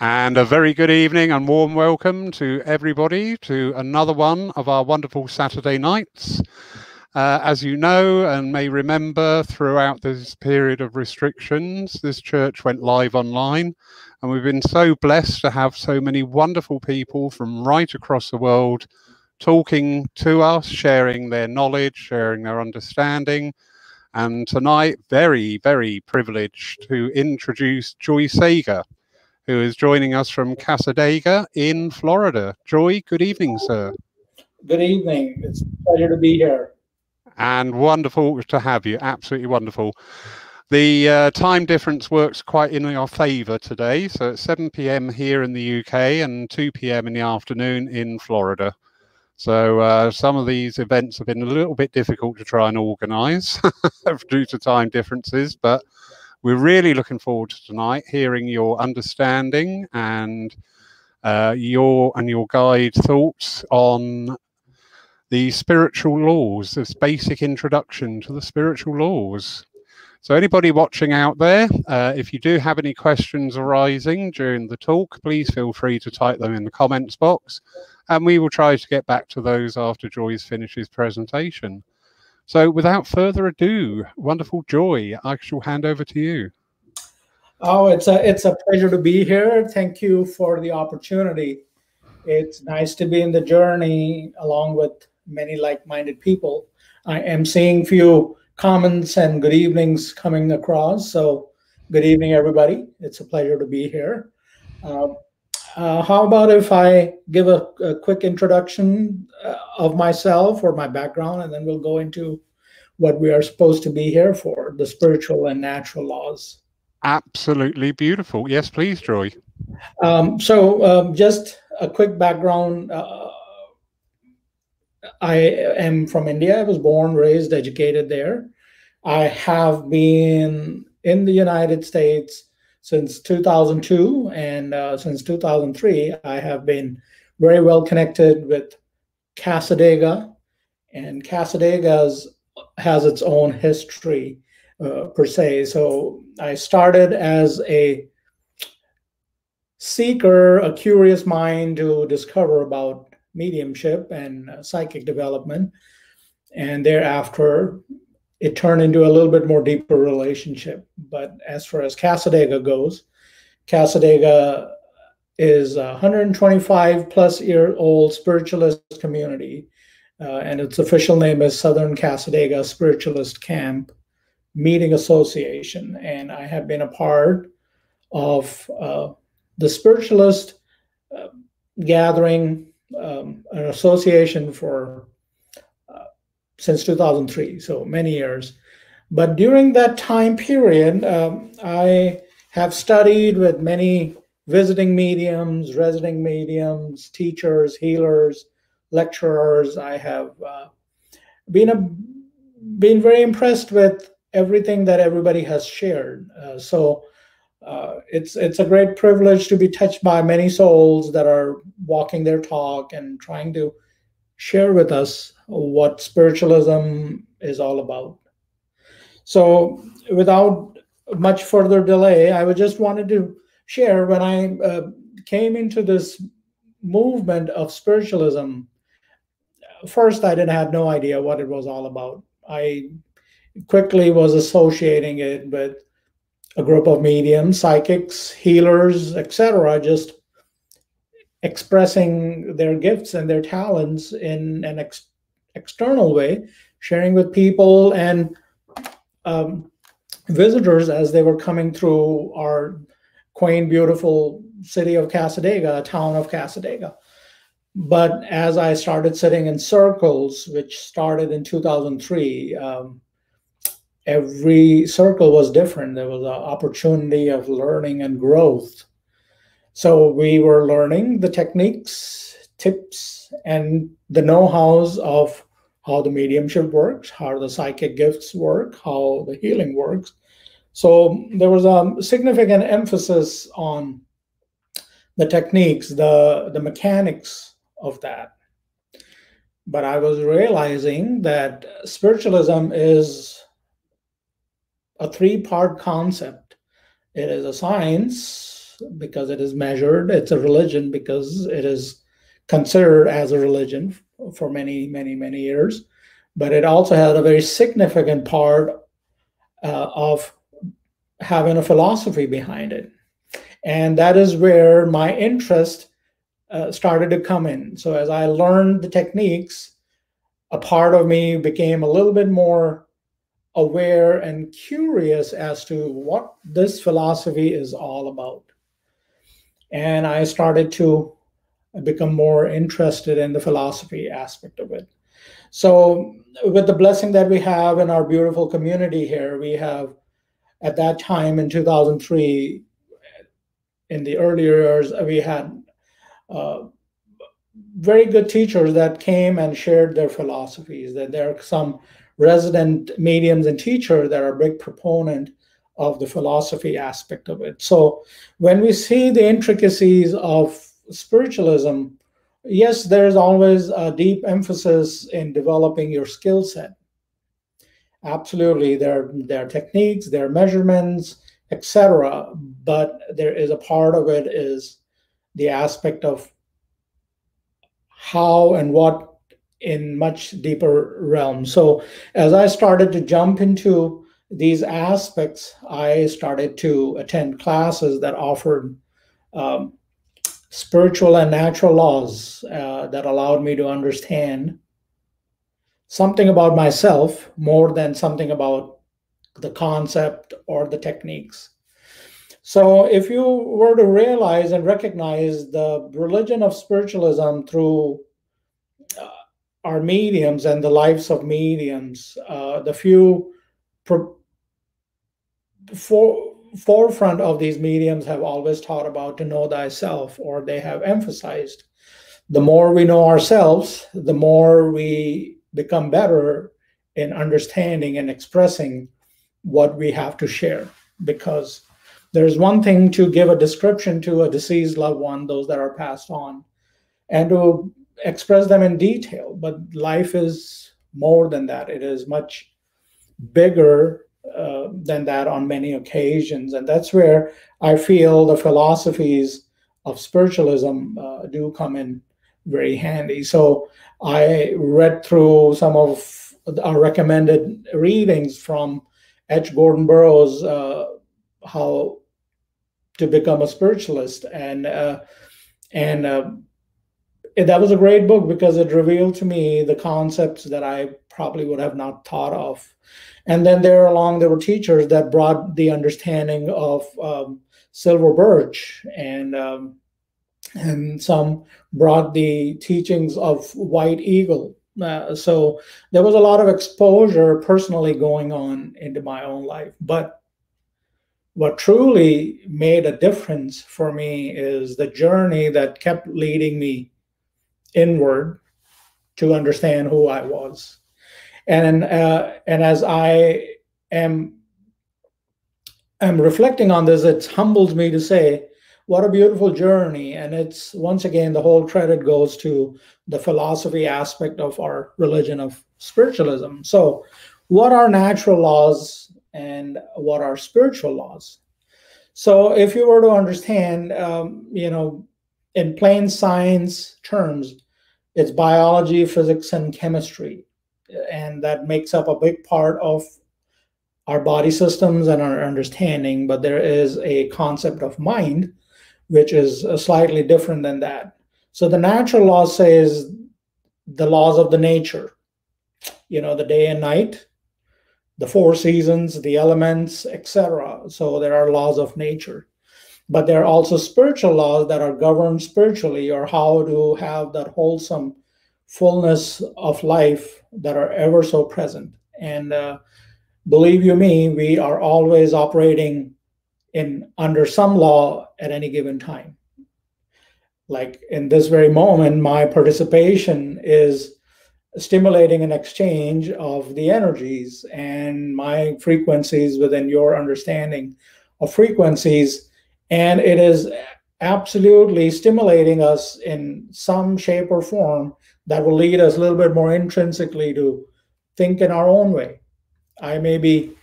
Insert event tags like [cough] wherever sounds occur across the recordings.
And a very good evening and warm welcome to everybody to another one of our wonderful Saturday nights. Uh, as you know and may remember, throughout this period of restrictions, this church went live online. And we've been so blessed to have so many wonderful people from right across the world talking to us, sharing their knowledge, sharing their understanding. And tonight, very, very privileged to introduce Joy Sager who is joining us from Cassadaga in Florida. Joy, good evening, sir. Good evening. It's a pleasure to be here. And wonderful to have you. Absolutely wonderful. The uh, time difference works quite in our favour today. So it's 7 p.m. here in the UK and 2 p.m. in the afternoon in Florida. So uh, some of these events have been a little bit difficult to try and organise [laughs] due to time differences, but we're really looking forward to tonight hearing your understanding and uh, your and your guide thoughts on the spiritual laws, this basic introduction to the spiritual laws. So, anybody watching out there, uh, if you do have any questions arising during the talk, please feel free to type them in the comments box, and we will try to get back to those after Joy's finishes presentation. So, without further ado, wonderful Joy, I shall hand over to you. Oh, it's a it's a pleasure to be here. Thank you for the opportunity. It's nice to be in the journey along with many like-minded people. I am seeing few comments and good evenings coming across. So, good evening, everybody. It's a pleasure to be here. Uh, uh, how about if I give a, a quick introduction uh, of myself or my background, and then we'll go into what we are supposed to be here for the spiritual and natural laws. Absolutely beautiful. Yes, please, Joy. Um, so, um, just a quick background. Uh, I am from India. I was born, raised, educated there. I have been in the United States since 2002 and uh, since 2003 i have been very well connected with cassadaga and cassadaga has its own history uh, per se. So i started as a seeker a curious mind to discover about mediumship and uh, psychic development. And thereafter it turned into a little bit more deeper relationship. But as far as Cassadaga goes, Cassadaga is a 125 plus year old spiritualist community, uh, and its official name is Southern Cassadaga Spiritualist Camp Meeting Association. And I have been a part of uh, the spiritualist uh, gathering, um, an association for since 2003, so many years. But during that time period, um, I have studied with many visiting mediums, resident mediums, teachers, healers, lecturers. I have uh, been a, been very impressed with everything that everybody has shared. Uh, so uh, it's it's a great privilege to be touched by many souls that are walking their talk and trying to share with us what spiritualism is all about. So, without much further delay, I would just wanted to share when I uh, came into this movement of spiritualism. First, I didn't have no idea what it was all about. I quickly was associating it with a group of mediums, psychics, healers, etc., just expressing their gifts and their talents in an ex- external way, sharing with people and um, visitors as they were coming through our quaint, beautiful city of Cassadaga, town of Cassadaga. But as I started sitting in circles, which started in 2003, um, every circle was different. There was an opportunity of learning and growth. So we were learning the techniques, tips, and the know-hows of how the mediumship works, how the psychic gifts work, how the healing works. So there was a significant emphasis on the techniques, the, the mechanics of that. But I was realizing that spiritualism is a three part concept it is a science, because it is measured. It's a religion because it is considered as a religion for many, many, many years. But it also had a very significant part uh, of having a philosophy behind it. And that is where my interest uh, started to come in. So as I learned the techniques, a part of me became a little bit more aware and curious as to what this philosophy is all about. And I started to become more interested in the philosophy aspect of it. So, with the blessing that we have in our beautiful community here, we have at that time in 2003, in the earlier years, we had uh, very good teachers that came and shared their philosophies. That there are some resident mediums and teachers that are big proponent of the philosophy aspect of it. So when we see the intricacies of spiritualism, yes, there's always a deep emphasis in developing your skill set. Absolutely, there, there are techniques, there are measurements, etc. But there is a part of it is the aspect of how and what in much deeper realms. So as I started to jump into these aspects, I started to attend classes that offered um, spiritual and natural laws uh, that allowed me to understand something about myself more than something about the concept or the techniques. So, if you were to realize and recognize the religion of spiritualism through uh, our mediums and the lives of mediums, uh, the few pro- for, forefront of these mediums have always taught about to know thyself, or they have emphasized the more we know ourselves, the more we become better in understanding and expressing what we have to share because there's one thing to give a description to a deceased loved one, those that are passed on, and to express them in detail. But life is more than that, it is much bigger uh, than that on many occasions. And that's where I feel the philosophies of spiritualism uh, do come in very handy. So I read through some of our recommended readings from H. Gordon Burroughs, uh, how to become a spiritualist and uh, and uh, that was a great book because it revealed to me the concepts that I probably would have not thought of. And then there along there were teachers that brought the understanding of um, silver birch and um, and some brought the teachings of white eagle. Uh, so there was a lot of exposure personally going on into my own life, but what truly made a difference for me is the journey that kept leading me inward to understand who I was. And uh, and as I am am reflecting on this, it humbles me to say, what a beautiful journey. And it's once again the whole credit goes to the philosophy aspect of our religion of spiritualism. So, what are natural laws and what are spiritual laws. So, if you were to understand, um, you know, in plain science terms, it's biology, physics, and chemistry, and that makes up a big part of our body systems and our understanding. But there is a concept of mind, which is uh, slightly different than that. So, the natural law says the laws of the nature, you know, the day and night, the four seasons, the elements, etc. So there are laws of nature. But there are also spiritual laws that are governed spiritually, or how to have that wholesome fullness of life that are ever so present. And uh, believe you me, we are always operating in under some law at any given time. Like in this very moment, my participation is stimulating an exchange of the energies and my frequencies within your understanding of frequencies. And it is absolutely stimulating us in some shape or form that will lead us a little bit more intrinsically to think in our own way. I may be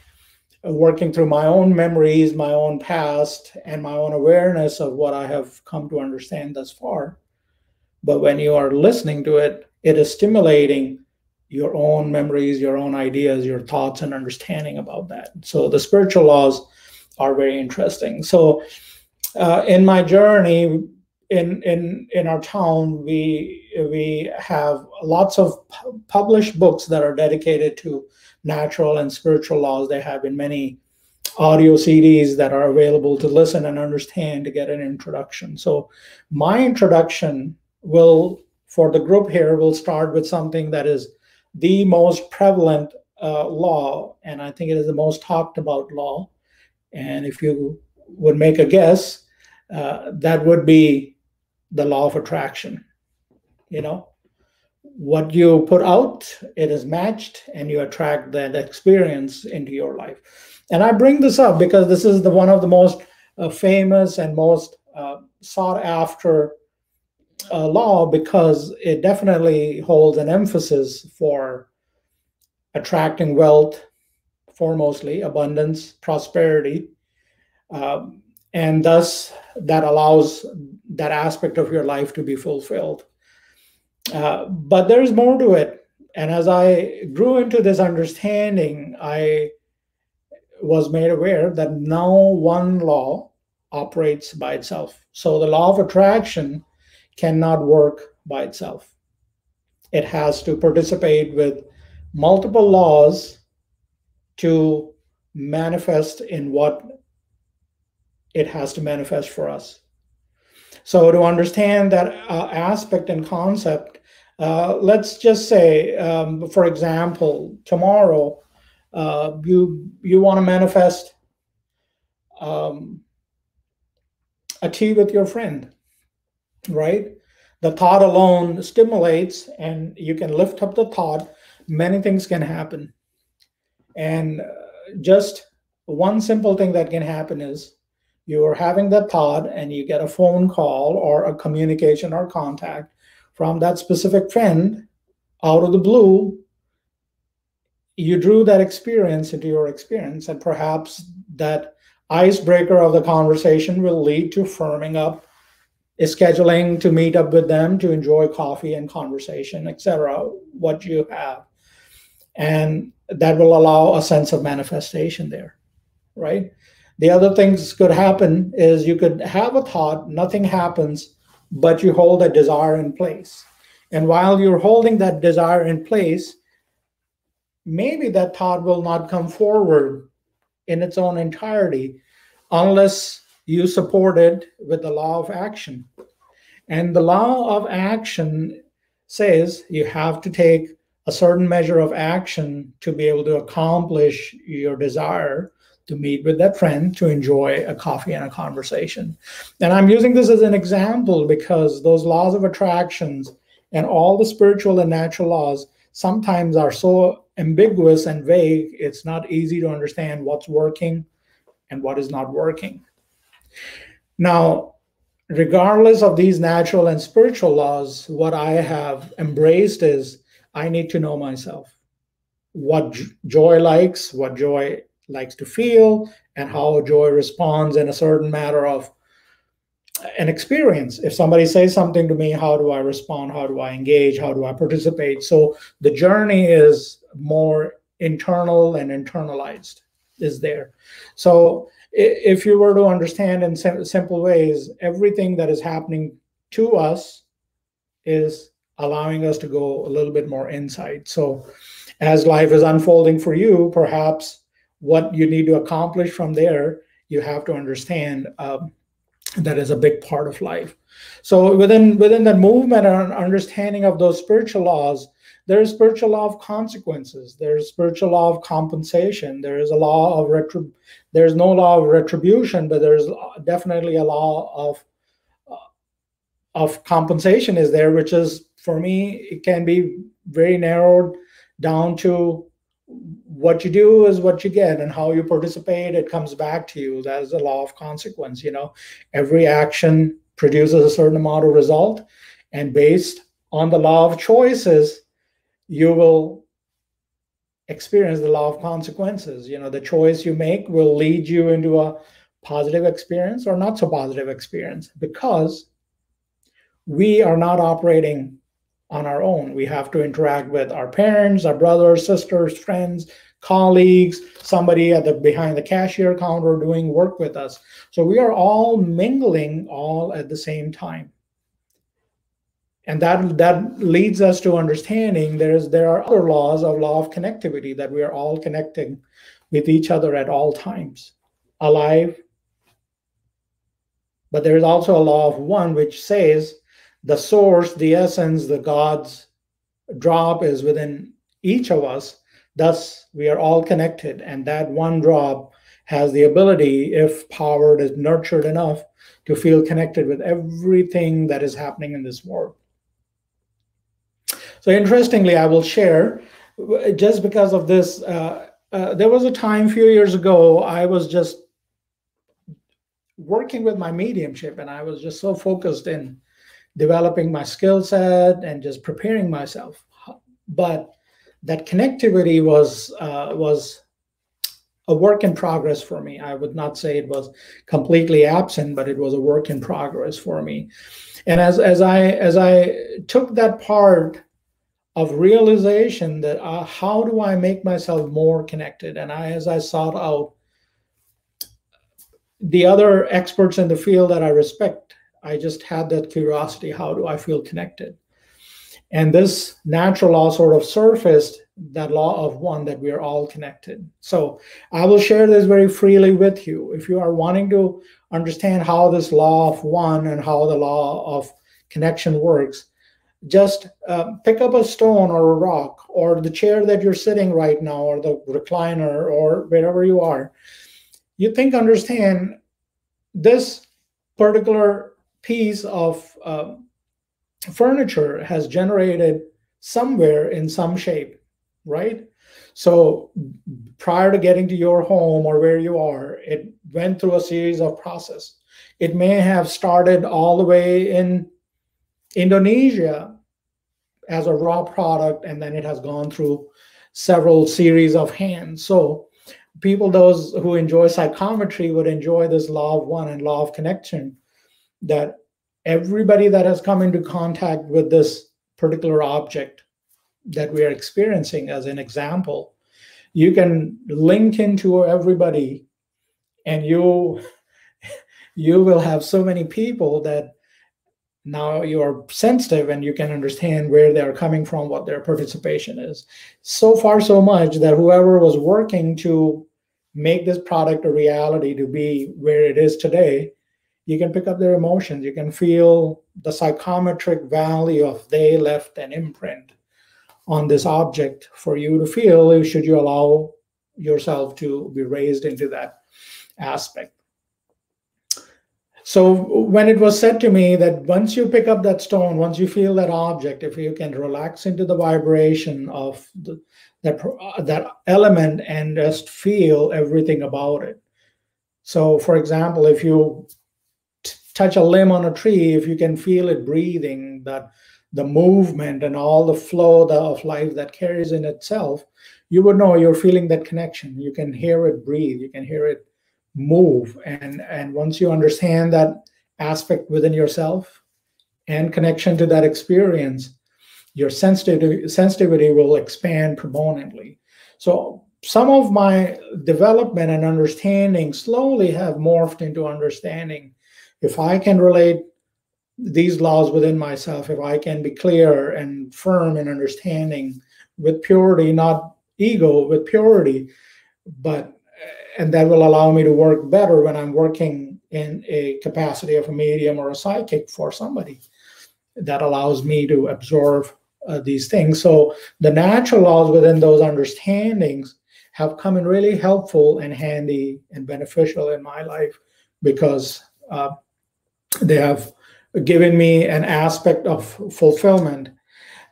working through my own memories, my own past, and my own awareness of what I have come to understand thus far. But when you are listening to it, it is stimulating your own memories, your own ideas, your thoughts, and understanding about that. So the spiritual laws are very interesting. So uh, in my journey in in in our town, we we have lots of pu- published books that are dedicated to natural and spiritual laws. They have in many audio CDs that are available to listen and understand to get an introduction. So my introduction will for the group here will start with something that is the most prevalent uh, law, and I think it is the most talked about law. And if you would make a guess, uh, that would be the law of attraction. You know, what you put out, it is matched, and you attract that experience into your life. And I bring this up because this is the one of the most uh, famous and most uh, sought after uh, law because it definitely holds an emphasis for attracting wealth, foremostly abundance, prosperity, um, and thus that allows that aspect of your life to be fulfilled. Uh, but there's more to it. And as I grew into this understanding, I was made aware that no one law operates by itself. So the law of attraction cannot work by itself. It has to participate with multiple laws to manifest in what it has to manifest for us. So, to understand that uh, aspect and concept, uh, let's just say, um, for example, tomorrow uh, you you want to manifest um, a tea with your friend right? The thought alone stimulates, and you can lift up the thought. Many things can happen. And uh, just one simple thing that can happen is you are having that thought, and you get a phone call or a communication or contact from that specific friend out of the blue. You drew that experience into your experience, and perhaps that icebreaker of the conversation will lead to firming up scheduling to meet up with them to enjoy coffee and conversation, etc. What you have, and that will allow a sense of manifestation there, right? The other things could happen is you could have a thought, nothing happens, but you hold a desire in place. And while you're holding that desire in place, maybe that thought will not come forward in its own entirety unless you support it with the law of action. And the law of action says you have to take a certain measure of action to be able to accomplish your desire to meet with that friend to enjoy a coffee and a conversation. And I'm using this as an example because those laws of attractions and all the spiritual and natural laws sometimes are so ambiguous and vague, it's not easy to understand what's working and what is not working. Now, regardless of these natural and spiritual laws, what I have embraced is I need to know myself. What joy likes, what joy likes to feel, and how joy responds in a certain matter of an experience. If somebody says something to me, how do I respond? How do I engage? How do I participate? So the journey is more internal and internalized, is there. So if you were to understand in simple ways, everything that is happening to us is allowing us to go a little bit more inside. So, as life is unfolding for you, perhaps what you need to accomplish from there, you have to understand um, that is a big part of life. So, within within that movement and understanding of those spiritual laws, there's spiritual law of consequences there's spiritual law of compensation there is a law of retrib there's no law of retribution but there's definitely a law of uh, of compensation is there which is for me it can be very narrowed down to what you do is what you get and how you participate it comes back to you that is a law of consequence you know every action produces a certain amount of result and based on the law of choices you will experience the law of consequences. You know, the choice you make will lead you into a positive experience or not so positive experience because we are not operating on our own. We have to interact with our parents, our brothers, sisters, friends, colleagues, somebody at the behind the cashier counter doing work with us. So we are all mingling all at the same time. And that that leads us to understanding there is there are other laws of law of connectivity that we are all connecting with each other at all times, alive. But there is also a law of one which says the source, the essence, the God's drop is within each of us. Thus, we are all connected, and that one drop has the ability, if powered, is nurtured enough, to feel connected with everything that is happening in this world. So, interestingly, I will share just because of this. Uh, uh, there was a time a few years ago, I was just working with my mediumship, and I was just so focused in developing my skill set and just preparing myself. But that connectivity was uh, was a work in progress for me. I would not say it was completely absent, but it was a work in progress for me. And as as I as I took that part of realization that uh, how do I make myself more connected, and I as I sought out the other experts in the field that I respect I just had that curiosity how do I feel connected? And this natural law sort of surfaced that law of one that we are all connected. So I will share this very freely with you. If you are wanting to understand how this law of one and how the law of connection works, just uh, pick up a stone or a rock or the chair that you're sitting right now or the recliner or wherever you are. You think, understand this particular piece of uh, furniture has generated somewhere in some shape, right? So prior to getting to your home or where you are, it went through a series of process. It may have started all the way in Indonesia as a raw product, and then it has gone through several series of hands. So people, those who enjoy psychometry would enjoy this law of one and law of connection that everybody that has come into contact with this particular object that we are experiencing as an example you can link into everybody and you [laughs] you will have so many people that now you are sensitive and you can understand where they are coming from what their participation is. So far so much that whoever was working to make this product a reality to be where it is today you can pick up their emotions. You can feel the psychometric value of they left an imprint on this object for you to feel should you allow yourself to be raised into that aspect. So when it was said to me that once you pick up that stone, once you feel that object, if you can relax into the vibration of the, that that element and just feel everything about it. So, for example, if you touch a limb on a tree, if you can feel it breathing, that the movement and all the flow of life that carries in itself, you would know you're feeling that connection. You can hear it breathe, you can hear it move. And, and once you understand that aspect within yourself and connection to that experience, your sensitivity, sensitivity will expand proponently. So some of my development and understanding slowly have morphed into understanding if I can relate these laws within myself, if I can be clear and firm in understanding with purity, not ego, with purity, but and that will allow me to work better when I'm working in a capacity of a medium or a psychic for somebody. That allows me to absorb uh, these things. So the natural laws within those understandings have come in really helpful and handy and beneficial in my life because uh, they have given me an aspect of fulfillment.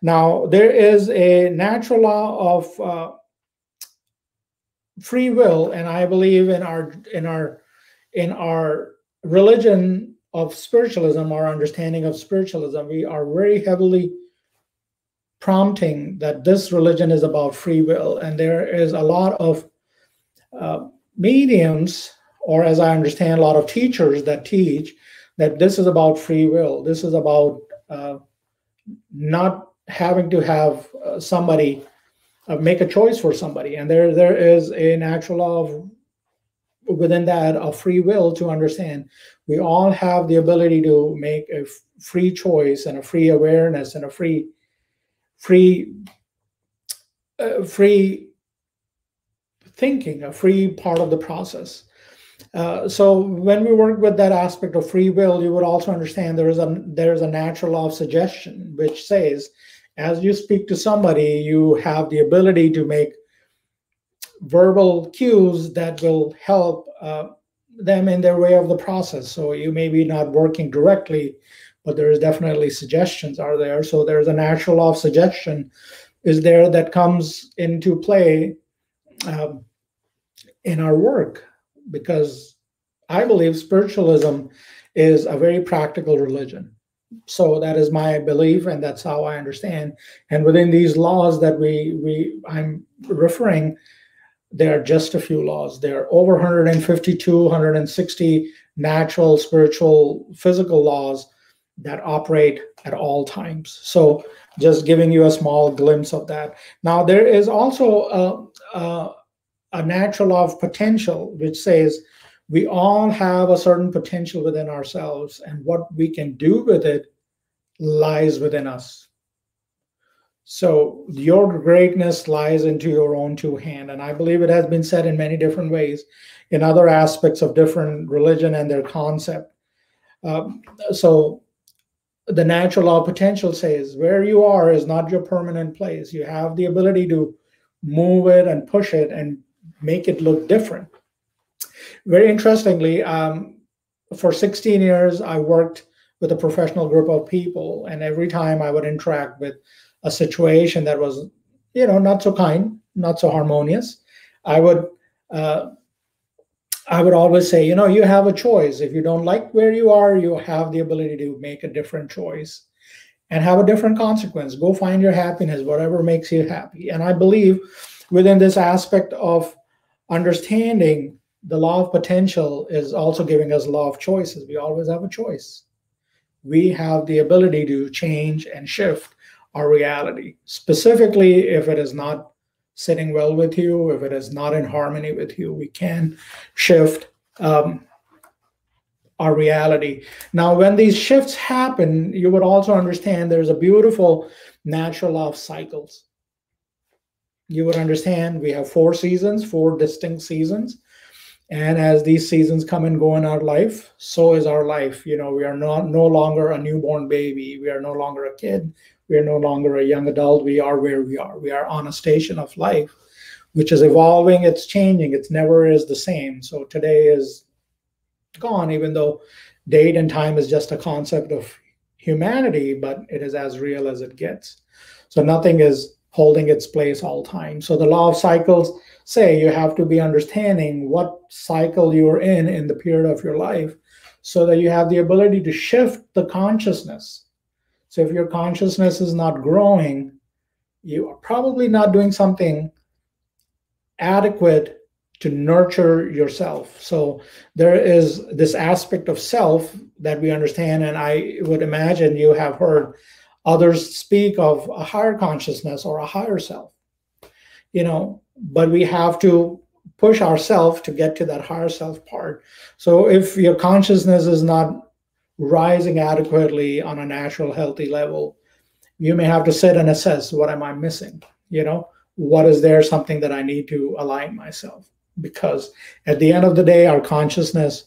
Now, there is a natural law of uh, free will, and I believe in our in our in our religion of spiritualism, our understanding of spiritualism, we are very heavily prompting that this religion is about free will, and there is a lot of uh, mediums, or as I understand, a lot of teachers that teach that this is about free will. This is about uh, not having to have uh, somebody uh, make a choice for somebody, and there there is a natural law of within that of free will to understand. We all have the ability to make a f- free choice and a free awareness and a free free uh, free thinking a free part of the process uh, so when we work with that aspect of free will you would also understand there is a there is a natural law of suggestion which says as you speak to somebody you have the ability to make verbal cues that will help uh, them in their way of the process so you may be not working directly but there is definitely suggestions are there. So there's a natural law of suggestion is there that comes into play um, in our work because I believe spiritualism is a very practical religion. So that is my belief, and that's how I understand. And within these laws that we we I'm referring, there are just a few laws. There are over 152, 160 natural, spiritual, physical laws that operate at all times. So just giving you a small glimpse of that. Now there is also a, a, a natural law of potential, which says we all have a certain potential within ourselves, and what we can do with it lies within us. So your greatness lies into your own two hand, and I believe it has been said in many different ways in other aspects of different religion and their concept. Um, so the natural law of potential says where you are is not your permanent place. You have the ability to move it and push it and make it look different. Very interestingly, um, for 16 years, I worked with a professional group of people, and every time I would interact with a situation that was, you know, not so kind, not so harmonious, I would uh, I would always say, you know, you have a choice. If you don't like where you are, you have the ability to make a different choice and have a different consequence. Go find your happiness, whatever makes you happy. And I believe within this aspect of understanding the law of potential is also giving us law of choices. We always have a choice. We have the ability to change and shift our reality, specifically if it is not sitting well with you, if it is not in harmony with you, we can shift um, our reality. Now, when these shifts happen, you would also understand there's a beautiful natural law of cycles. You would understand we have four seasons, four distinct seasons. And as these seasons come and go in our life, so is our life. You know, we are not no longer a newborn baby. We are no longer a kid. We are no longer a young adult. We are where we are. We are on a station of life, which is evolving. It's changing. It's never is the same. So today is gone, even though date and time is just a concept of humanity, but it is as real as it gets. So nothing is holding its place all time. So the law of cycles say you have to be understanding what cycle you're in in the period of your life so that you have the ability to shift the consciousness so if your consciousness is not growing, you are probably not doing something adequate to nurture yourself. So there is this aspect of self that we understand, and I would imagine you have heard others speak of a higher consciousness or a higher self. You know, but we have to push ourselves to get to that higher self part. So if your consciousness is not rising adequately on a natural healthy level you may have to sit and assess what am i missing you know what is there something that i need to align myself because at the end of the day our consciousness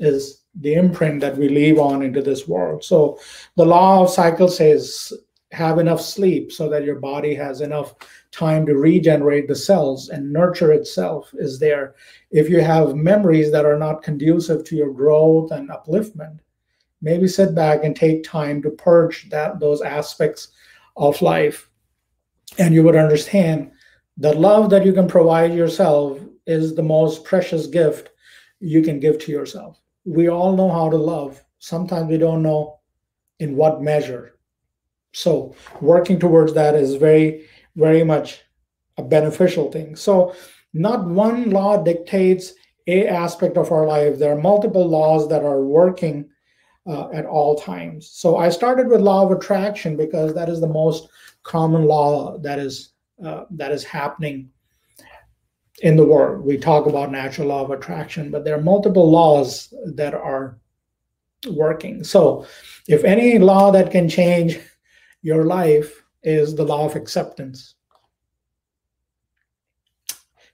is the imprint that we leave on into this world. So the law of cycle says have enough sleep so that your body has enough time to regenerate the cells and nurture itself is there. If you have memories that are not conducive to your growth and upliftment maybe sit back and take time to purge that those aspects of life. And you would understand the love that you can provide yourself is the most precious gift you can give to yourself we all know how to love sometimes we don't know in what measure So working towards that is very, very much a beneficial thing. So not one law dictates a aspect of our life. There are multiple laws that are working uh, at all times. So I started with law of attraction because that is the most common law that is uh, that is happening in the world. We talk about natural law of attraction, but there are multiple laws that are working. So if any law that can change your life is the law of acceptance.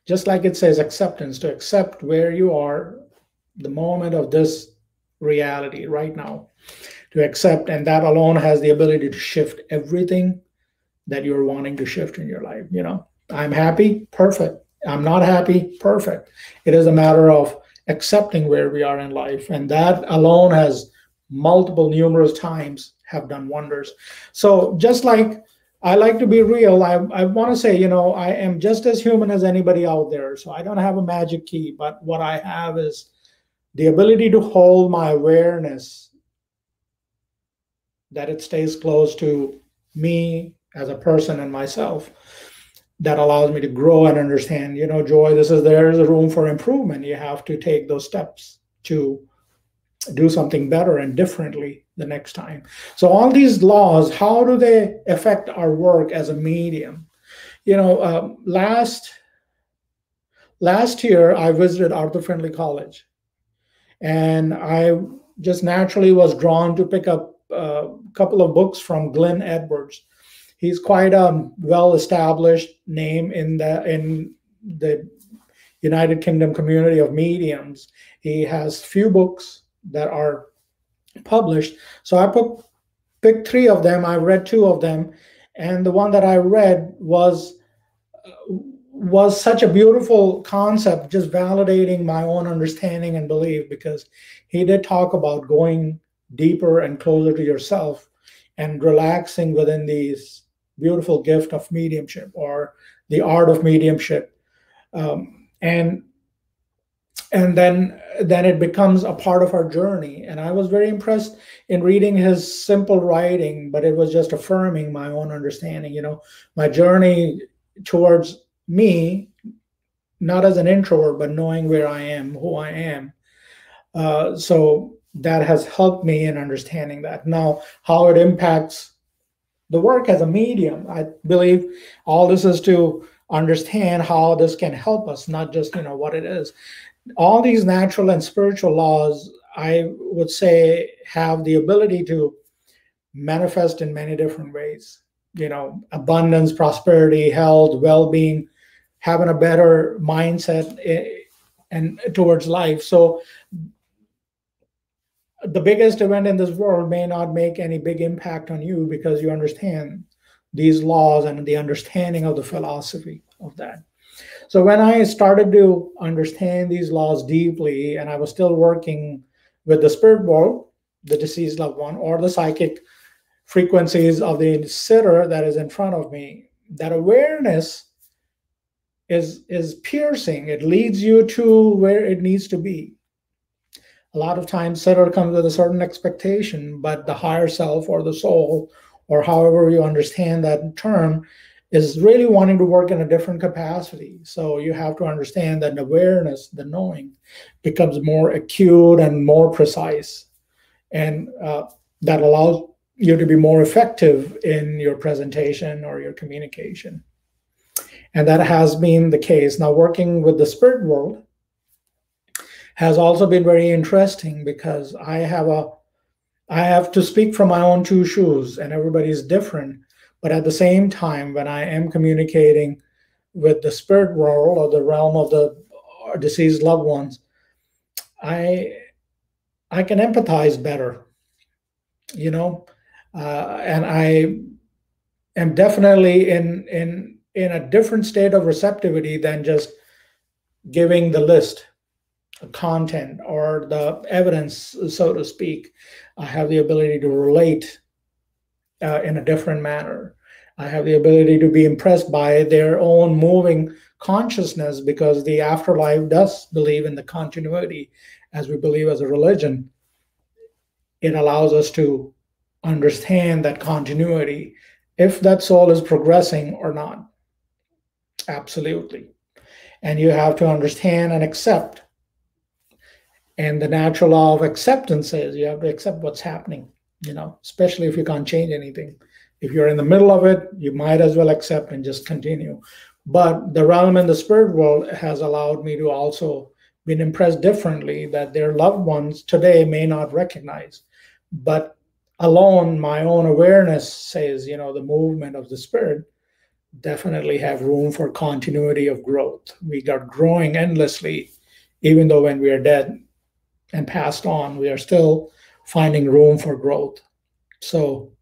Just like it says acceptance, to accept where you are, the moment of this reality right now, to accept, and that alone has the ability to shift everything that you're wanting to shift in your life. You know, I'm happy, perfect. I'm not happy, perfect. It is a matter of accepting where we are in life, and that alone has multiple, numerous times have done wonders. So just like I like to be real, I, I want to say, you know, I am just as human as anybody out there. So I don't have a magic key, but what I have is the ability to hold my awareness that it stays close to me as a person and myself that allows me to grow and understand you know joy this is there is a room for improvement. You have to take those steps to do something better and differently the next time. So all these laws how do they affect our work as a medium? You know um, last last year i visited Arthur Findlay College. And i just naturally was drawn to pick up a couple of books from Glyn Edwards he's quite a well-established name in the in the United Kingdom community of mediums. He has few books that are published. So I put, picked three of them. I read two of them, and the one that I read was uh, was such a beautiful concept, just validating my own understanding and belief because he did talk about going deeper and closer to yourself and relaxing within these beautiful gift of mediumship or the art of mediumship. Um, and and then then it becomes a part of our journey. And i was very impressed in reading his simple writing but it was just affirming my own understanding you know my journey towards me not as an introvert but knowing where i am who i am. Uh, so that has helped me in understanding that. Now how it impacts the work as a medium. I believe all this is to understand how this can help us, not just you know what it is. All these natural and spiritual laws, I would say, have the ability to manifest in many different ways. You know, abundance, prosperity, health, well-being, having a better mindset eh, and towards life. So the biggest event in this world may not make any big impact on you because you understand these laws and the understanding of the philosophy of that. So when I started to understand these laws deeply, and I was still working with the spirit world, the deceased loved one, or the psychic frequencies of the sitter that is in front of me, that awareness is is piercing. It leads you to where it needs to be a lot of times sitter comes with a certain expectation, but the higher self or the soul, or however you understand that term, is really wanting to work in a different capacity. So you have to understand that awareness, the knowing, becomes more acute and more precise. And uh, that allows you to be more effective in your presentation or your communication. And that has been the case. Now, working with the spirit world, has also been very interesting because I have a I have to speak from my own two shoes and everybody's different. But at the same time, when I am communicating with the spirit world or the realm of the deceased loved ones, I I can empathize better, you know, uh, and I am definitely in in in a different state of receptivity than just giving the list content or the evidence, so to speak, I have the ability to relate uh, in a different manner. I have the ability to be impressed by their own moving consciousness because the afterlife does believe in the continuity as we believe as a religion. It allows us to understand that continuity if that soul is progressing or not. Absolutely. And you have to understand and accept. And the natural law of acceptance is you have to accept what's happening, you know, especially if you can't change anything. If you're in the middle of it, you might as well accept and just continue. But the realm in the spirit world has allowed me to also been impressed differently that their loved ones today may not recognize. But alone, my own awareness says, you know, the movement of the spirit definitely have room for continuity of growth. We are growing endlessly, even though when we are dead and passed on, we are still finding room for growth. So,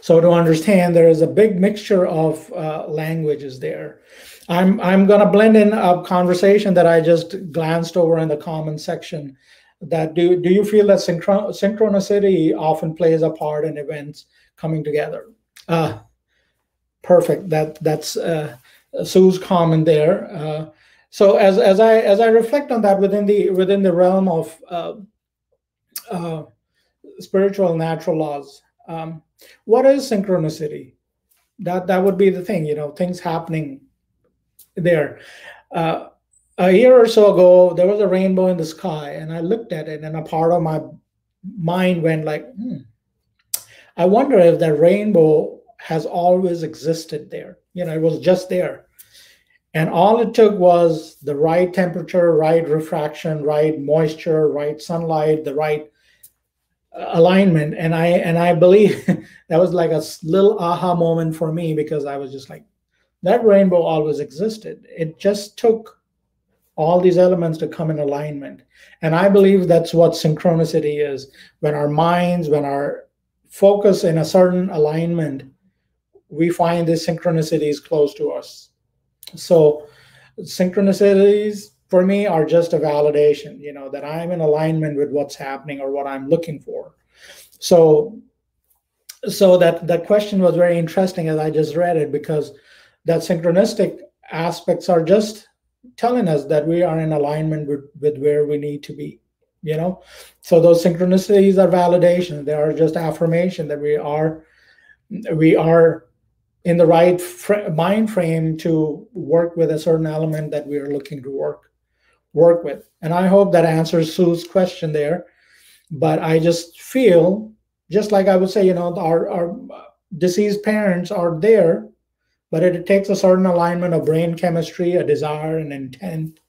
so to understand, there is a big mixture of uh, languages there. I'm I'm going to blend in a conversation that I just glanced over in the comment section. That do do you feel that synchron- synchronicity often plays a part in events coming together? Uh, perfect. That that's uh, Sue's comment there. Uh, so as as I as I reflect on that within the within the realm of uh, uh, spiritual natural laws, um, what is synchronicity? That that would be the thing. You know, things happening there. Uh, a year or so ago, there was a rainbow in the sky, and I looked at it, and a part of my mind went like, hmm, I wonder if that rainbow has always existed there. You know, it was just there. And all it took was the right temperature, right refraction, right moisture, right sunlight, the right uh, alignment. And I and I believe [laughs] that was like a little aha moment for me because I was just like, that rainbow always existed. It just took all these elements to come in alignment. And I believe that's what synchronicity is. When our minds, when our focus in a certain alignment, we find these synchronicities close to us. So synchronicities for me are just a validation, you know, that I'm in alignment with what's happening or what I'm looking for. So so that that question was very interesting as I just read it because that synchronistic aspects are just telling us that we are in alignment with, with where we need to be you know so those synchronicities are validation they are just affirmation that we are we are in the right fr- mind frame to work with a certain element that we are looking to work work with and i hope that answers sue's question there but i just feel just like i would say you know our, our deceased parents are there but it, takes a certain alignment of brain chemistry, a desire, and intent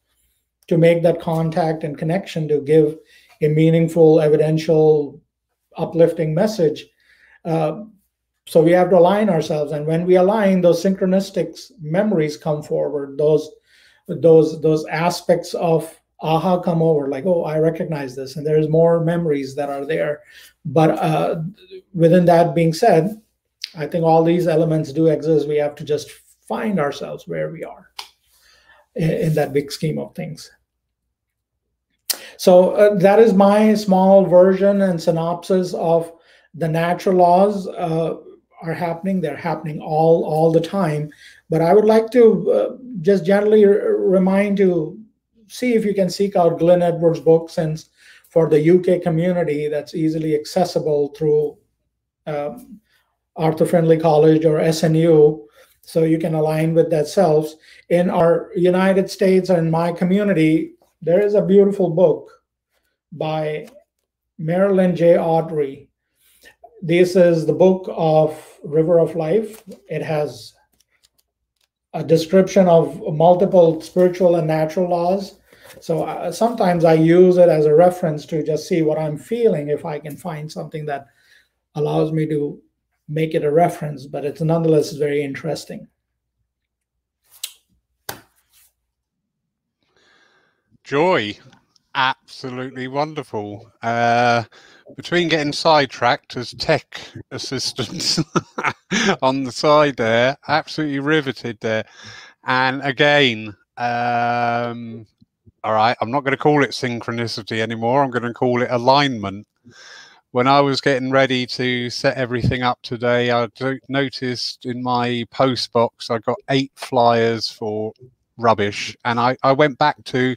to make that contact and connection to give a meaningful, evidential, uplifting message. Uh, so we have to align ourselves, and when we align, those synchronistic memories come forward. Those those those aspects of aha come over like oh i recognize this and there's more memories that are there but uh, within that being said I think all these elements do exist. We have to just find ourselves where we are in that big scheme of things. So uh, that is my small version and synopsis of the natural laws uh, are happening. They're happening all all the time. But I would like to uh, just gently remind you, see if you can seek out Glyn Edwards' book, since for the UK community, that's easily accessible through um, Arthur Findlay College or SNU, so you can align with that selves. In our United States and my community, there is a beautiful book by Marilyn J. Awtry. This is the book of River of Life. It has a description of multiple spiritual and natural laws. So uh, sometimes I use it as a reference to just see what I'm feeling if I can find something that allows me to make it a reference, but it's nonetheless very interesting. Joy, absolutely wonderful. Uh, between getting sidetracked as tech assistants [laughs] on the side there, absolutely riveted there. And again, um, all right, I'm not going to call it synchronicity anymore. I'm going to call it alignment when I was getting ready to set everything up today, I noticed in my post box I got eight flyers for rubbish, and I, I went back to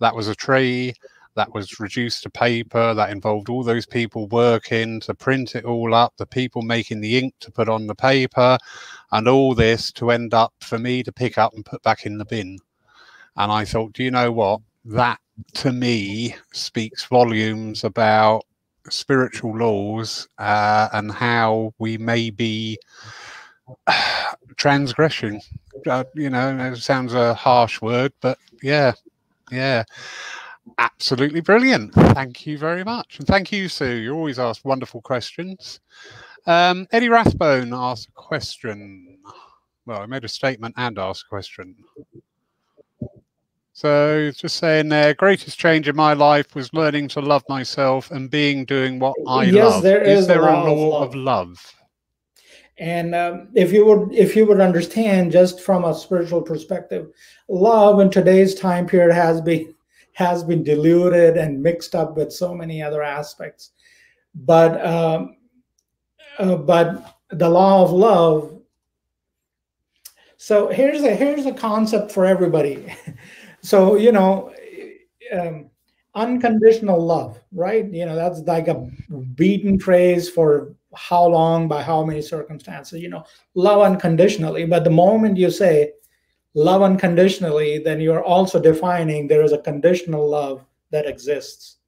that was a tree, that was reduced to paper that involved all those people working to print it all up the people making the ink to put on the paper and all this to end up for me to pick up and put back in the bin. And i thought do you know what? That to me speaks volumes about spiritual laws uh, and how we may be [sighs] transgression. Uh, you know it sounds a harsh word but yeah yeah absolutely brilliant thank you very much and thank you sue you always ask wonderful questions um, eddie rathbone asked a question well i made a statement and asked a question so just saying there, greatest change in my life was learning to love myself and being doing what I yes, love. There is, is there a a law of love. of love? And um, if you would, if you would understand, just from a spiritual perspective, love in today's time period has been has been diluted and mixed up with so many other aspects. But um, uh, but the law of love. So here's a here's a concept for everybody. [laughs] so you know, um, unconditional love, right? You know, that's like a beaten phrase for how long by how many circumstances you know love unconditionally but the moment you say love unconditionally then you're also defining there is a conditional love that exists.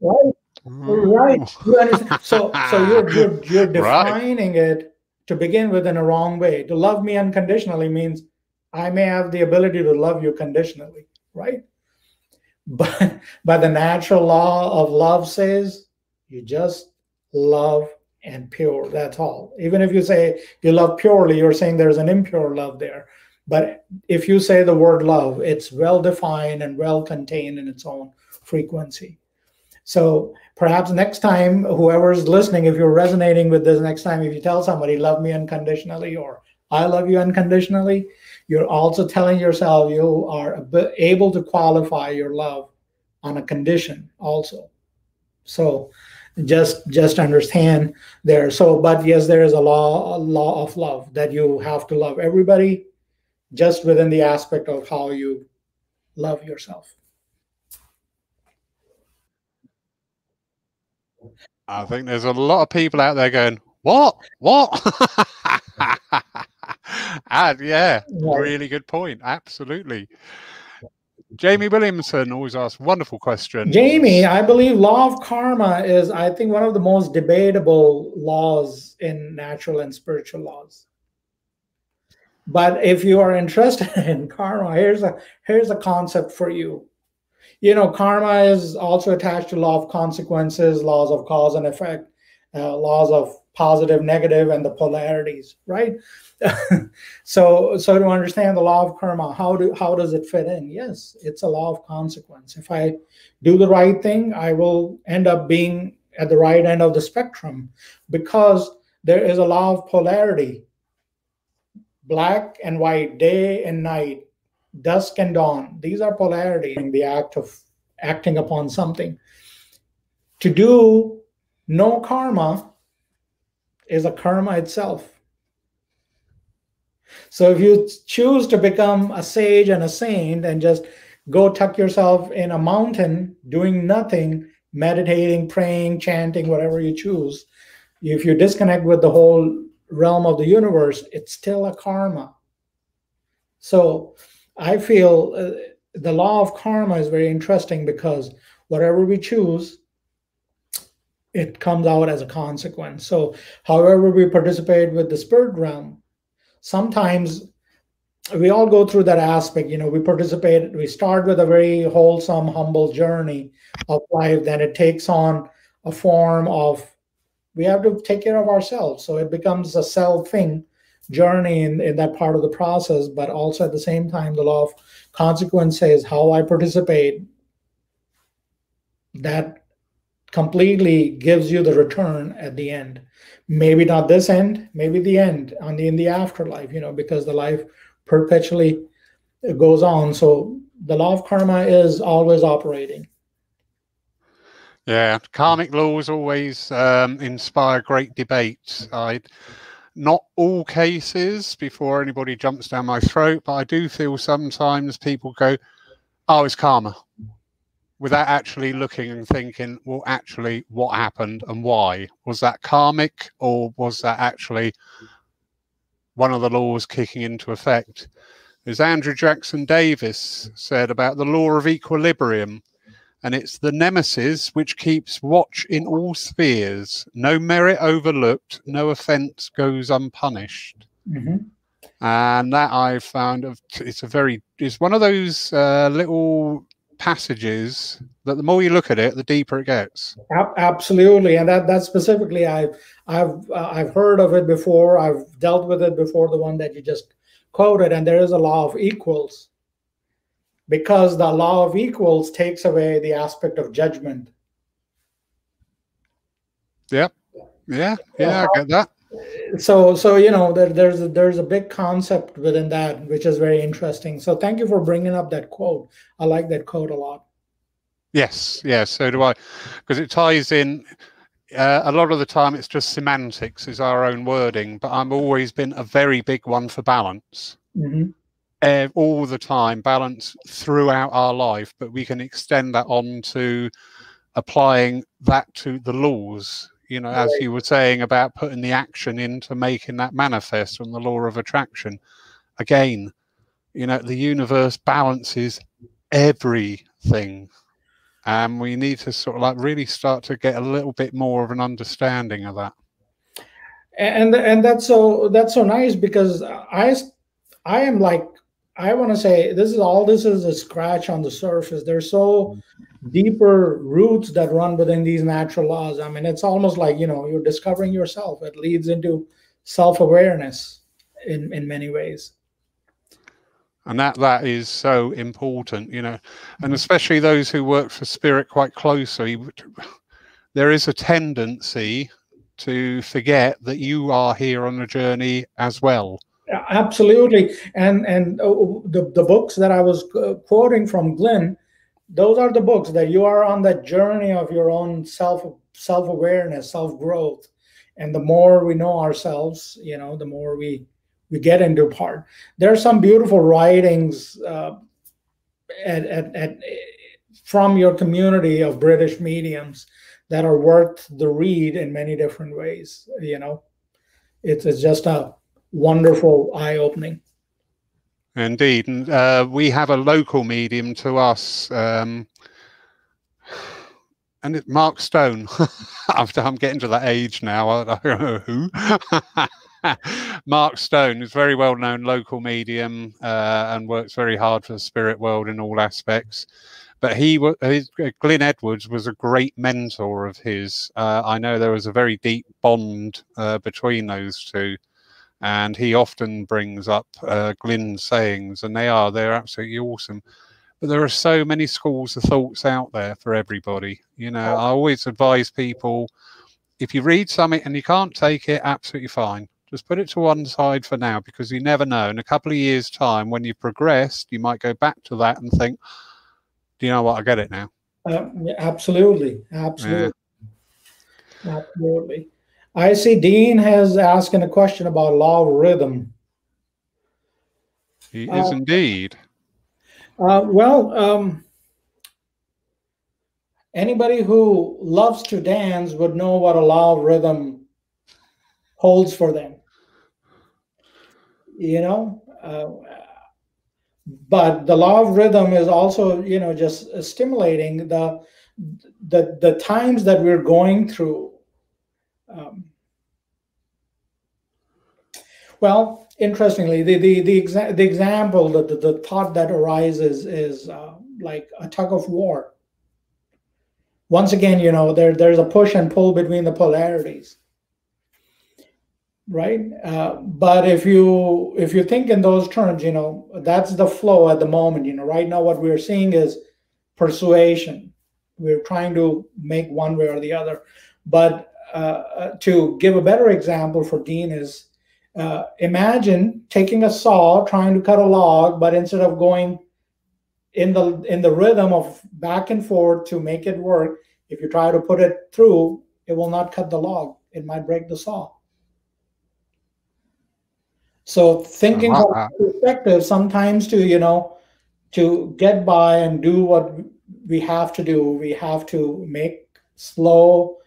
Right? Right. You understand? Mm. so so you're you're, you're [laughs] defining right. it to begin with in a wrong way. To love me unconditionally means i may have the ability to love you conditionally right? [laughs] But but the natural law of love says you just love and pure that's all. Even if you say you love purely you're saying there's an impure love there. But if you say the word love it's well defined and well contained in its own frequency. So perhaps next time whoever's listening if you're resonating with this next time if you tell somebody love me unconditionally or i love you unconditionally you're also telling yourself you are able to qualify your love on a condition also. So just just understand there. So but yes there is a law a law of love that you have to love everybody just within the aspect of how you love yourself. I think there's a lot of people out there going what? What? [laughs] And yeah, yeah really good point. Absolutely Jamie Williamson always asks wonderful questions. Jamie, I believe law of karma is, I think, one of the most debatable laws in natural and spiritual laws. But if you are interested [laughs] in karma, here's a here's a concept for you. You know, karma is also attached to law of consequences, laws of cause and effect, uh, laws of positive, negative, and the polarities, right? [laughs] so so to understand the law of karma how do how does it fit in? Yes it's a law of consequence. If i do the right thing i will end up being at the right end of the spectrum because there is a law of polarity. Black and white day and night dusk and dawn these are polarity in the act of acting upon something. To do no karma is a karma itself so if you choose to become a sage and a saint and just go tuck yourself in a mountain doing nothing, meditating, praying, chanting, whatever you choose, if you disconnect with the whole realm of the universe, it's still a karma. So I feel uh, the law of karma is very interesting because whatever we choose, it comes out as a consequence. So, however, we participate with the spirit realm, sometimes we all go through that aspect you know we participate we start with a very wholesome humble journey of life then it takes on a form of we have to take care of ourselves so it becomes a self-thing journey in, in that part of the process but also at the same time the law of consequence says how i participate that completely gives you the return at the end. Maybe not this end maybe the end on the in the afterlife you know because the life perpetually goes on. So the law of karma is always operating. Yeah karmic laws always um, inspire great debates. I not all cases before anybody jumps down my throat but i do feel sometimes people go Oh, it's karma. Without actually looking and thinking, well, actually, what happened and why? Was that karmic or was that actually one of the laws kicking into effect? As Andrew Jackson Davis said about the law of equilibrium, and it's the nemesis which keeps watch in all spheres. No merit overlooked, no offence goes unpunished. Mm-hmm. And that I found it's a very it's one of those uh, little passages that the more you look at it, the deeper it gets. Absolutely, and that that specifically, I've I've uh, I've heard of it before. I've dealt with it before. The one that you just quoted, and there is a law of equals because the law of equals takes away the aspect of judgment. Yep. Yeah. Yeah, I get that. So, so you know, there, there's a, there's a big concept within that, which is very interesting. So, thank you for bringing up that quote. I like that quote a lot. Yes, yes, so do I, because it ties in. Uh, a lot of the time, it's just semantics, is our own wording. But I've always been a very big one for balance. Mm-hmm all the time, balance throughout our life, but we can extend that on to applying that to the laws. You know, as you were saying about putting the action into making that manifest on the law of attraction. Again, you know, the universe balances everything. And we need to sort of like really start to get a little bit more of an understanding of that. And and that's so that's so nice because I I am like I want to say this is all this is a scratch on the surface. There's so deeper roots that run within these natural laws. I mean, it's almost like you know you're discovering yourself. It leads into self-awareness in in many ways. And that that is so important, you know, and especially those who work for spirit quite closely. There is a tendency to forget that you are here on a journey as well Absolutely, and and uh, the the books that I was uh, quoting from Glyn, those are the books that you are on that journey of your own self self awareness, self growth, and the more we know ourselves, you know, the more we we get into part. There are some beautiful writings uh, at, at, at from your community of British mediums that are worth the read in many different ways. You know, it's, it's just a wonderful eye opening. Indeed. Uh, we have a local medium to us. Um, and it's Mark Stone. [laughs] After I'm getting to that age now, I don't know who. [laughs] Mark Stone is very well known local medium uh, and works very hard for the spirit world in all aspects. But he, his, Glyn Edwards was a great mentor of his. Uh, I know there was a very deep bond uh, between those two and he often brings up uh, Glyn's sayings, and they are they're absolutely awesome. But there are so many schools of thoughts out there for everybody. You know, I always advise people if you read something and you can't take it, absolutely fine. Just put it to one side for now because you never know. In a couple of years' time, when you've progressed, you might go back to that and think, "Do you know what? I get it now." Uh, absolutely, absolutely, yeah. absolutely. I see Dean has asking a question about law of rhythm. He is uh, indeed. Uh, well, um, anybody who loves to dance would know what a law of rhythm holds for them. You know, uh, but the law of rhythm is also, you know, just stimulating the the the times that we're going through um, well, interestingly, the the the, exa- the example, the, the, the thought that arises is uh, like a tug of war. Once again, you know, there there's a push and pull between the polarities, right? Uh, but if you if you think in those terms, you know, that's the flow at the moment. You know, right now what we're seeing is persuasion. We're trying to make one way or the other, but uh, uh, to give a better example for Dean is uh, imagine taking a saw trying to cut a log, but instead of going in the in the rhythm of back and forth to make it work, if you try to put it through, it will not cut the log. It might break the saw. So thinking uh-huh. from perspective, sometimes to you know, to get by and do what we have to do, we have to make slow,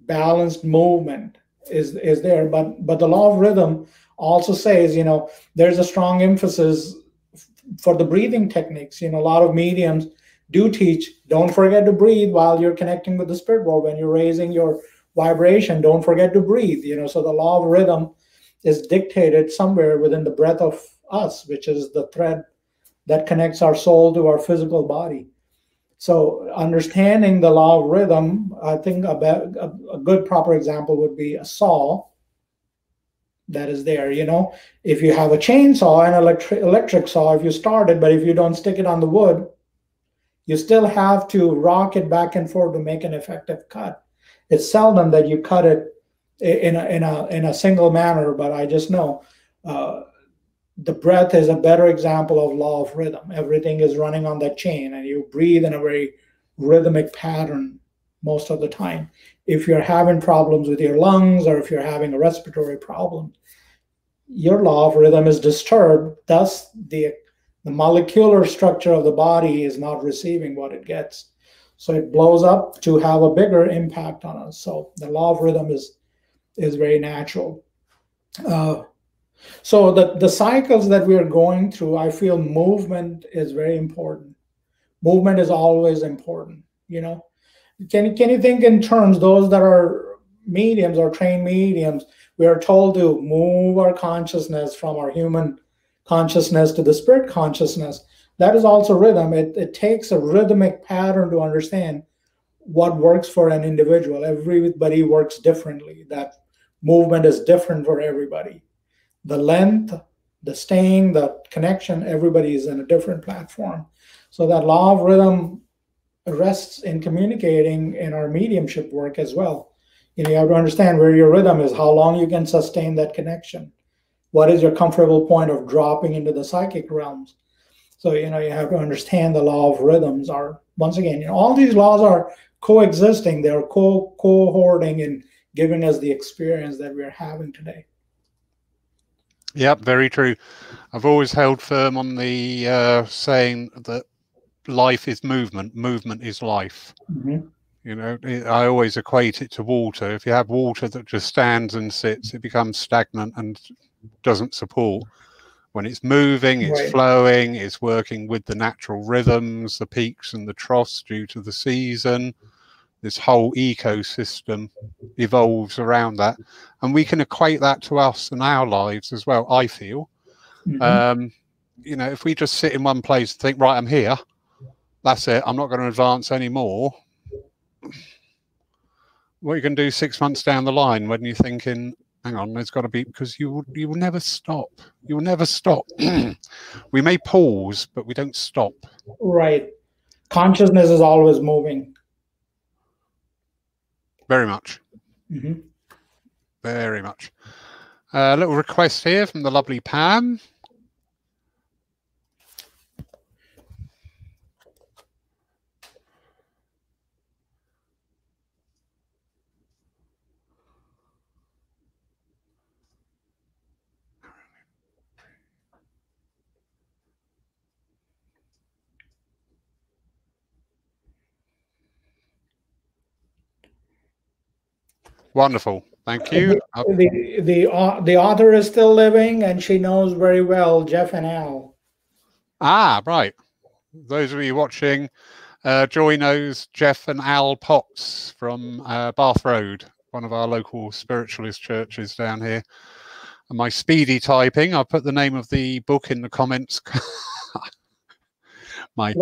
balanced movement is is there. But but the law of rhythm also says, you know, there's a strong emphasis for the breathing techniques. You know, a lot of mediums do teach don't forget to breathe while you're connecting with the spirit world when you're raising your vibration don't forget to breathe you know so the law of rhythm is dictated somewhere within the breath of us which is the thread that connects our soul to our physical body so understanding the law of rhythm i think a, a, a good proper example would be a saw that is there you know? If you have a chainsaw and electric electric saw if you start it but if you don't stick it on the wood you still have to rock it back and forth to make an effective cut. It's seldom that you cut it in a in a in a single manner but i just know uh, the breath is a better example of law of rhythm everything is running on that chain and you breathe in a very rhythmic pattern most of the time if you're having problems with your lungs or if you're having a respiratory problem your law of rhythm is disturbed thus the the molecular structure of the body is not receiving what it gets so it blows up to have a bigger impact on us. So the law of rhythm is is very natural. Uh, so the the cycles that we are going through, I feel movement is very important. Movement is always important. You know, can can you think in terms those that are mediums or trained mediums? We are told to move our consciousness from our human consciousness to the spirit consciousness that is also rhythm. It, it takes a rhythmic pattern to understand what works for an individual. Everybody works differently. That movement is different for everybody. The length, the staying, the connection, everybody is in a different platform. So that law of rhythm rests in communicating in our mediumship work as well. You know, you have to understand where your rhythm is, how long you can sustain that connection. What is your comfortable point of dropping into the psychic realms? So, you know, you have to understand the law of rhythms are, once again, you know, all these laws are coexisting, they're co cohorting and giving us the experience that we're having today. Yep, very true. I've always held firm on the uh, saying that life is movement, movement is life. Mm-hmm. You know, I always equate it to water. If you have water that just stands and sits, it becomes stagnant and doesn't support when it's moving, it's right. flowing, it's working with the natural rhythms, the peaks and the troughs due to the season. This whole ecosystem evolves around that. And we can equate that to us and our lives as well, I feel. Mm-hmm. Um, you know, if we just sit in one place and think, right, I'm here, that's it, I'm not going to advance anymore. What you can do six months down the line when you're thinking, hang on, there's got to be because you will you will never stop. You will never stop. [clears throat] we may pause, but we don't stop. Right. Consciousness is always moving. Very much. Mm-hmm. Very much. A uh, little request here from the lovely Pam. Wonderful. Thank you. The the uh, the author is still living, and she knows very well Jeff and Al. Ah, right. Those of you watching, uh, Joy knows Jeff and Al Potts from uh, Bath Road, one of our local spiritualist churches down here. And my speedy typing, I'll put the name of the book in the comments. [laughs] my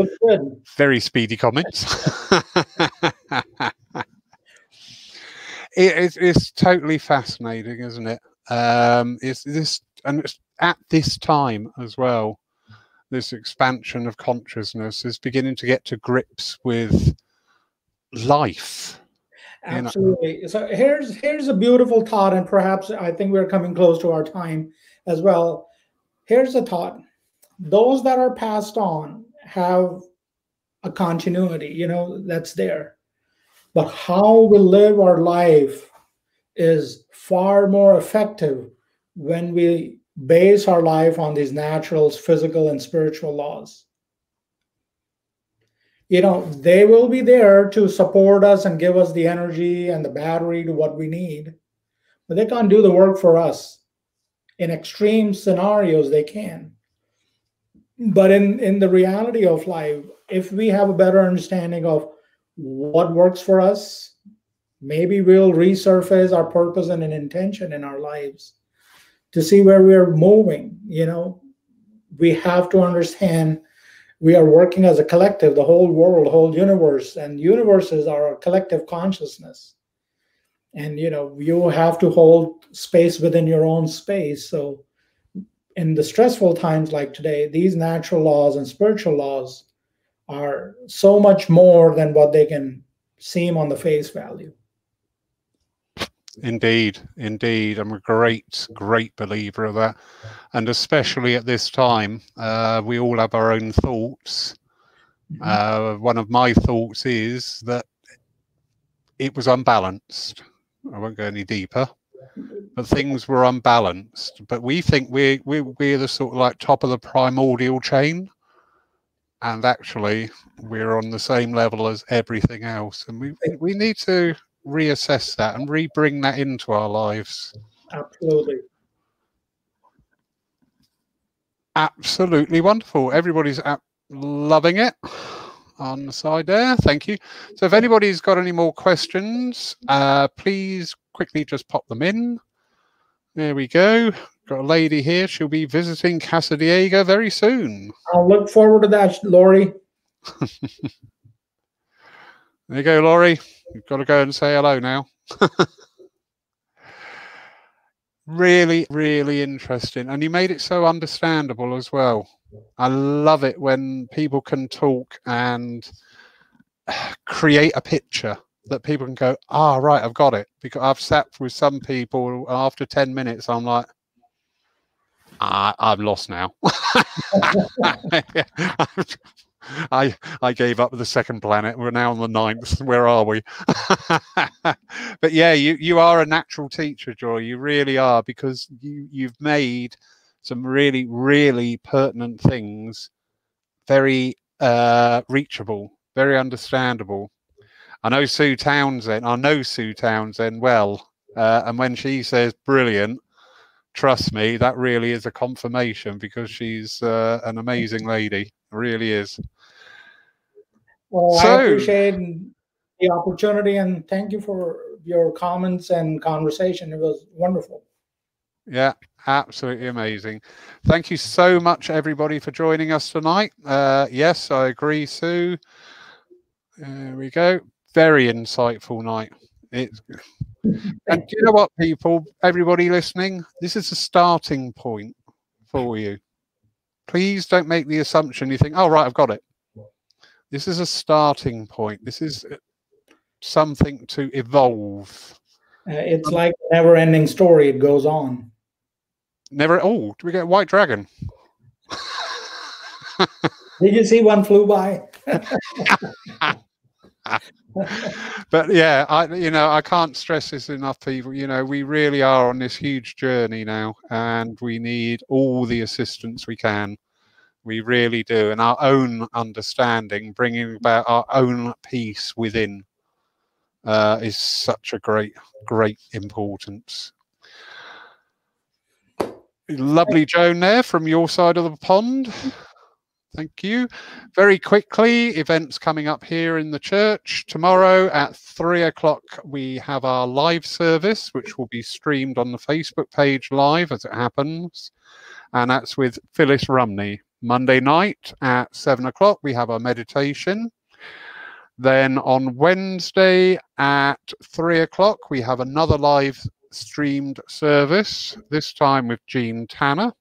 very speedy comments. [laughs] it, it's totally fascinating, isn't it? Um, it's this, and it's at this time as well. This expansion of consciousness is beginning to get to grips with life. Absolutely. So here's here's a beautiful thought, and perhaps I think we're coming close to our time as well. Here's a thought: those that are passed on have a continuity. You know that's there but how we live our life is far more effective when we base our life on these natural, physical, and spiritual laws. you know, they will be there to support us and give us the energy and the battery to what we need, but they can't do the work for us. In extreme scenarios, they can. But in, in the reality of life, if we have a better understanding of what works for us, maybe we'll resurface our purpose and an intention in our lives to see where we're moving. You know, we have to understand we are working as a collective, the whole world, whole universe, and universes are a collective consciousness. And you know, you have to hold space within your own space. So in the stressful times like today, these natural laws and spiritual laws are so much more than what they can seem on the face value. Indeed, indeed. I'm a great, great believer of that. And especially at this time, uh, we all have our own thoughts. Mm-hmm. Uh, one of my thoughts is that it was unbalanced. I won't go any deeper, but things were unbalanced. But we think we're, we're, we're the sort of like top of the primordial chain. And actually, we're on the same level as everything else. And we, we need to reassess that and re-bring that into our lives. Absolutely. Absolutely wonderful. Everybody's loving it on the side there. Thank you. So if anybody's got any more questions, uh, please quickly just pop them in. There we go. Got a lady here. She'll be visiting Cassadaga very soon. I'll look forward to that, Laurie. [laughs] there you go, Laurie. You've got to go and say hello now. [laughs] really, really interesting. And you made it so understandable as well. I love it when people can talk and [sighs] create a picture that people can go, ah, oh, right, I've got it. Because I've sat with some people after 10 minutes, I'm like, I'm lost now. [laughs] I I gave up the second planet. We're now on the ninth. Where are we? [laughs] but yeah, you you are a natural teacher, Joy. You really are because you you've made some really really pertinent things very uh, reachable, very understandable. I know Sue Townsend. I know Sue Townsend well, uh, and when she says brilliant, trust me, that really is a confirmation because she's uh, an amazing lady. Really is. Well, so, I appreciate the opportunity and thank you for your comments and conversation. It was wonderful. Yeah, absolutely amazing. Thank you so much, everybody, for joining us tonight. Uh, yes, I agree, Sue. There we go. Very insightful night. It's and you know what, people, everybody listening, this is a starting point for you. Please don't make the assumption you think, oh, right, I've got it. This is a starting point. This is something to evolve. Uh, it's like a never ending story. It goes on. Never. Oh, do we get White Dragon? [laughs] Did you see one flew by? [laughs] but yeah, I you know I can't stress this enough, people. You know, we really are on this huge journey now, and we need all the assistance we can. We really do. And our own understanding, bringing about our own peace within, uh, is such a great, great importance. Lovely Joan there from your side of the pond. Thank you. Very quickly, events coming up here in the church. Tomorrow at three o'clock, we have our live service, which will be streamed on the Facebook page live as it happens. And that's with Phyllis Rumney. Monday night at seven o'clock, we have our meditation. Then on Wednesday at three o'clock, we have another live streamed service, this time with Jean Tanner.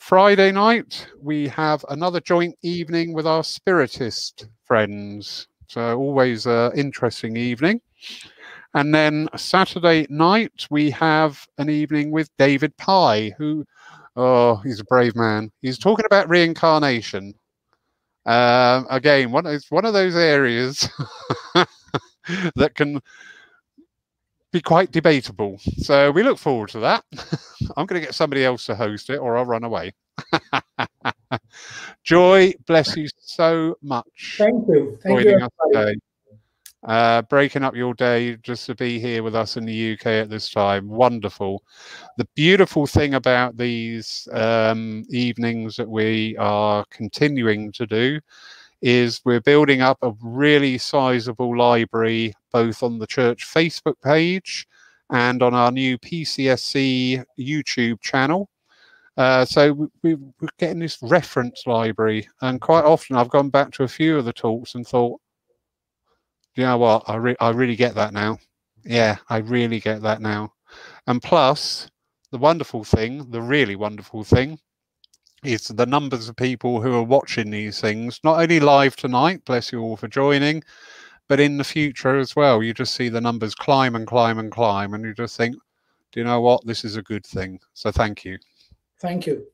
Friday night, we have another joint evening with our Spiritist friends. So, always an interesting evening. And then Saturday night, we have an evening with David Pye, who Oh, he's a brave man. He's talking about reincarnation. Um, again, one it's one of those areas [laughs] that can be quite debatable. So we look forward to that. [laughs] I'm going to get somebody else to host it, or I'll run away. [laughs] Joy, bless you so much. Thank you. Thank you. Today. Uh, breaking up your day just to be here with us in the UK at this time. Wonderful. The beautiful thing about these um, evenings that we are continuing to do is we're building up a really sizable library both on the church Facebook page and on our new PCSC YouTube channel. Uh, so we, are getting this reference library, and quite often I've gone back to a few of the talks and thought, you know what, I, re I really get that now. Yeah, I really get that now. And plus, the wonderful thing, the really wonderful thing, is the numbers of people who are watching these things, not only live tonight, bless you all for joining, but in the future as well. You just see the numbers climb and climb and climb, and you just think, do you know what? This is a good thing. So thank you. Thank you.